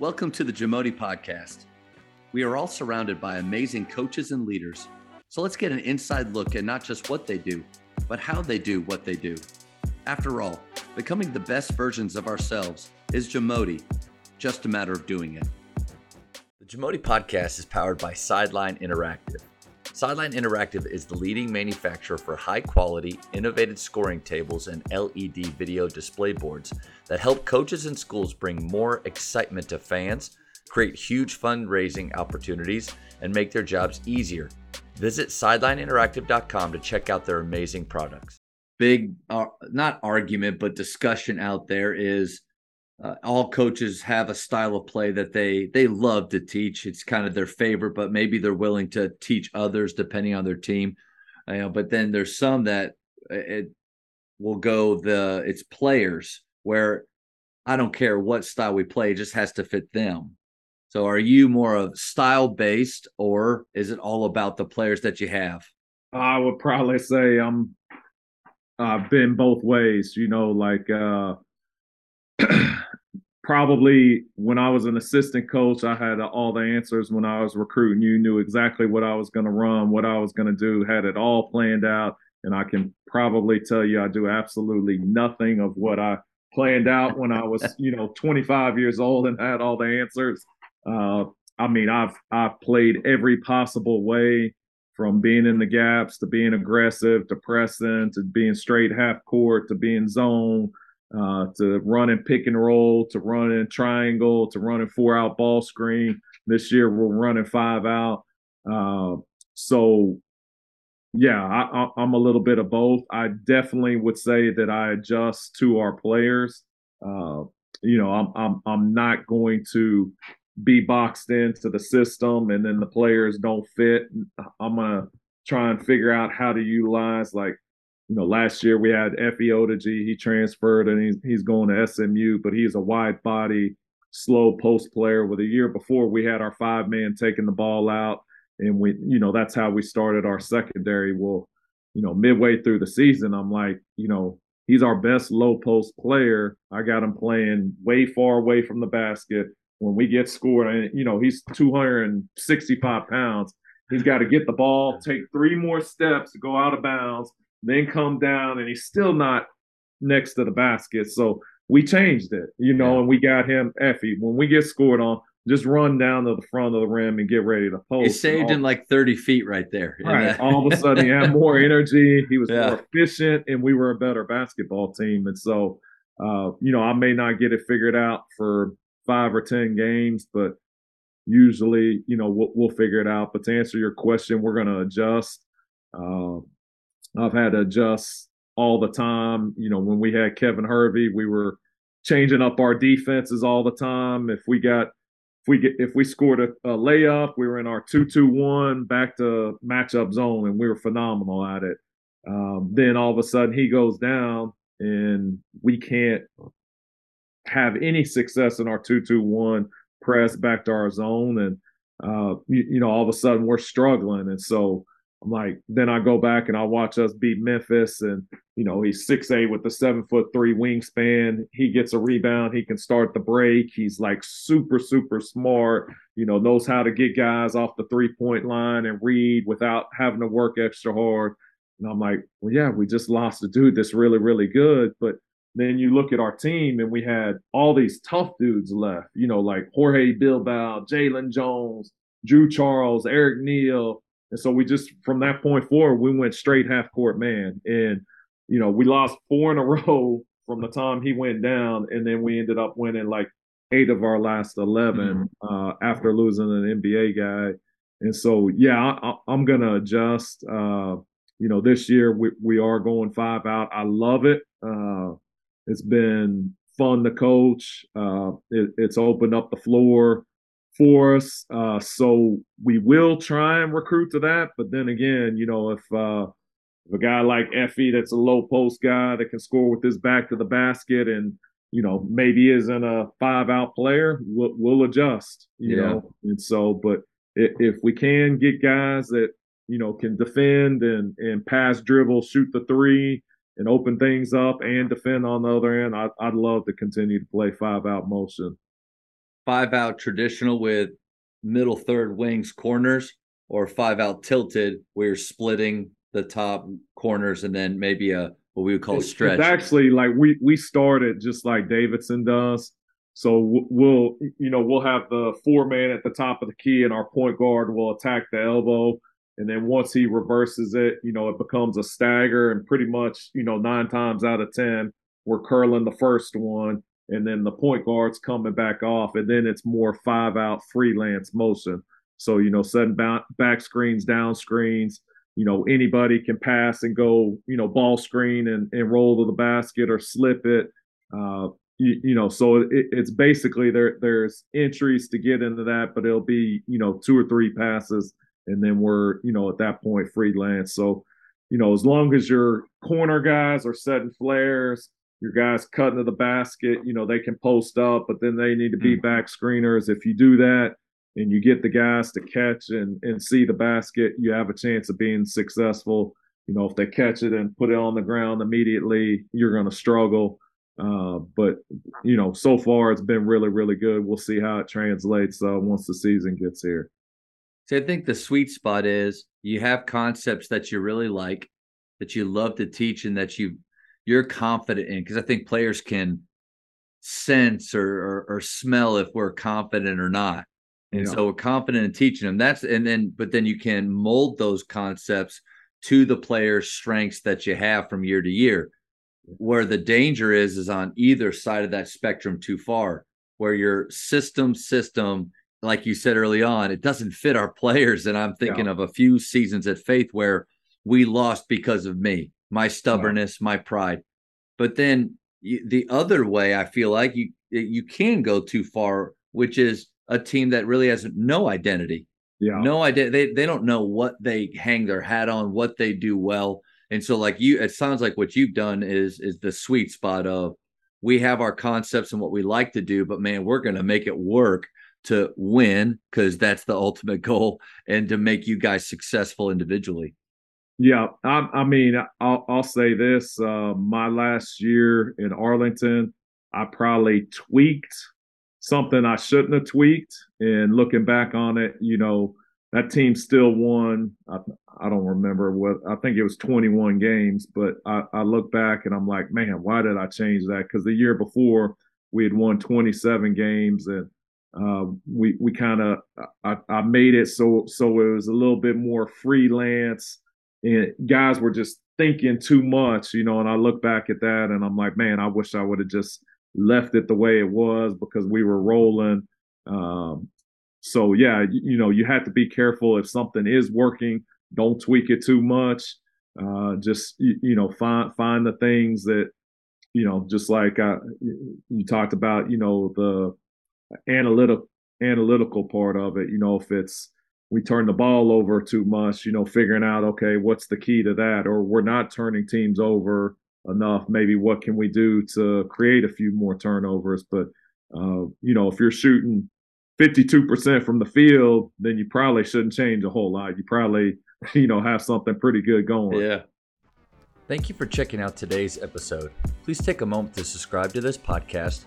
Welcome to the Jamodi Podcast. We are all surrounded by amazing coaches and leaders. So let's get an inside look at not just what they do, but how they do what they do. After all, becoming the best versions of ourselves is Jamodi, just a matter of doing it. The Jamodi Podcast is powered by Sideline Interactive. Sideline Interactive is the leading manufacturer for high quality, innovative scoring tables and LED video display boards that help coaches and schools bring more excitement to fans, create huge fundraising opportunities, and make their jobs easier. Visit sidelineinteractive.com to check out their amazing products. Big, uh, not argument, but discussion out there is uh, all coaches have a style of play that they they love to teach. It's kind of their favorite, but maybe they're willing to teach others depending on their team. You know, but then there's some that uh, it will go the it's players where I don't care what style we play, it just has to fit them. So are you more of style based or is it all about the players that you have? I would probably say I'm I've been both ways, you know, like uh probably when I was an assistant coach, I had all the answers when I was recruiting. You knew exactly what I was going to run, what I was going to do, had it all planned out. And I can probably tell you I do absolutely nothing of what I planned out when I was, you know, 25 years old and had all the answers. Uh, I mean, I've I've played every possible way from being in the gaps to being aggressive to pressing to being straight half court to being zone uh, to running pick and roll, to running triangle, to running four out ball screen. This year we're running five out. Uh, so, yeah, I, am a little bit of both. I definitely would say that I adjust to our players. Uh, you know, I'm I'm I'm not going to be boxed into the system and then the players don't fit. I'm gonna try and figure out how to utilize like you know, last year we had Efe Odigie. He transferred and he's he's going to SMU, but he's a wide body, slow post player. With a year before, we had our five man taking the ball out, and we, you know, that's how we started our secondary. Well, you know, midway through the season, I'm like, you know, he's our best low post player. I got him playing way far away from the basket. When we get scored, and you know, he's 265 pounds. He's got to get the ball, take three more steps go out of bounds then come down, and he's still not next to the basket. So we changed it, you know, yeah. and we got him Efe. When we get scored on, just run down to the front of the rim and get ready to post. He saved him like 30 feet right there. Right. all of a sudden, he had more energy. He was yeah. more efficient, and we were a better basketball team. And so, uh, you know, I may not get it figured out for five or 10 games, but usually, you know, we'll, we'll figure it out. But to answer your question, we're going to adjust. Uh, I've had to adjust all the time. You know, when we had Kevin Hervey, we were changing up our defenses all the time. If we got if we get if we scored a, a layup, we were in our two two one back to matchup zone, and we were phenomenal at it. Um, then all of a sudden he goes down, and we can't have any success in our two two one press back to our zone, and uh, you, you know all of a sudden we're struggling, and so I'm like, then I go back and I watch us beat Memphis, and you know he's six eight with the seven foot three wingspan. He gets a rebound, he can start the break. He's like super super smart. You know knows how to get guys off the three point line and read without having to work extra hard. And I'm like, well, yeah, we just lost a dude that's really really good, but then you look at our team and we had all these tough dudes left. You know like Jorge Bilbao, Jalen Jones, Drew Charles, Erick Neal and so we just from that point forward, we went straight half court man. And, you know, we lost four in a row from the time he went down, and then we ended up winning like eight of our last 11 mm-hmm. uh, after losing an NBA guy. And so, yeah, I, am going to adjust. Uh, you know, this year we, we are going five out. I love it. Uh, it's been fun to coach. Uh, it, it's opened up the floor for us. Uh, so we will try and recruit to that. But then again, you know, if, uh, if a guy like Efe that's a low post guy that can score with his back to the basket and you know maybe isn't a five out player, we'll, we'll adjust. You yeah. know, and so but if, if we can get guys that you know can defend and and pass dribble, shoot the three, and open things up and defend on the other end, I, I'd love to continue to play five out motion. Five out traditional with middle third wings corners or five out tilted where you're splitting the top corners and then maybe a what we would call a stretch. It's actually like we we started just like Davidson does. So we'll you know we'll have the four man at the top of the key, and our point guard will attack the elbow, and then once he reverses it, you know it becomes a stagger, and pretty much you know nine times out of ten we're curling the first one, and then the point guard's coming back off, and then it's more five out freelance motion. So you know setting back, screens, down screens, you know anybody can pass and go you know ball screen and, and roll to the basket or slip it uh, you, you know so it, it's basically there there's entries to get into that but it'll be you know two or three passes and then we're you know at that point freelance so you know as long as your corner guys are setting flares your guys cutting to the basket you know they can post up but then they need to be mm. back screeners if you do that and you get the guys to catch and, and see the basket, you have a chance of being successful. You know, if they catch it and put it on the ground immediately, you're going to struggle. Uh, but you know, so far it's been really, really good. We'll see how it translates uh, once the season gets here. So I think the sweet spot is you have concepts that you really like, that you love to teach, and that you you're confident in. Because I think players can sense or, or, or smell if we're confident or not. And yeah. so we're confident in teaching them. That's and then but then you can mold those concepts to the player's strengths that you have from year to year. Where the danger is is on either side of that spectrum too far, where your system system, like you said early on, it doesn't fit our players. And I'm thinking yeah. of a few seasons at Faith where we lost because of me, my stubbornness, my pride. But then the other way, I feel like you you can go too far, which is a team that really has no identity. Yeah. No idea. They they don't know what they hang their hat on, what they do well. And so like you it sounds like what you've done is is the sweet spot of we have our concepts and what we like to do, but man, we're going to make it work to win because that's the ultimate goal and to make you guys successful individually. Yeah, I, I mean, I'll, I'll, say this: uh, my last year in Arlington, I probably tweaked something I shouldn't have tweaked. And looking back on it, you know, that team still won. I, I don't remember what I think it was 21 games, but I, I look back and I'm like, man, why did I change that? Because the year before we had won 27 games and uh, we we kind of I, I made it so so it was a little bit more freelance and guys were just thinking too much, you know. And I look back at that and I'm like, man, I wish I would have just left it the way it was because we were rolling. Um, so yeah, you, you, know, you have to be careful if something is working. Don't tweak it too much. Uh, just you, you, know, find find the things that you know, just like I, you talked about, you know, the analytical analytical part of it. You know, if it's we turn the ball over too much, you know, figuring out okay, what's the key to that, or we're not turning teams over enough. Maybe what can we do to create a few more turnovers? But uh, you know, if you're shooting 52% from the field, then you probably shouldn't change a whole lot. You probably, you know, have something pretty good going. Yeah. Thank you for checking out today's episode. Please take a moment to subscribe to this podcast,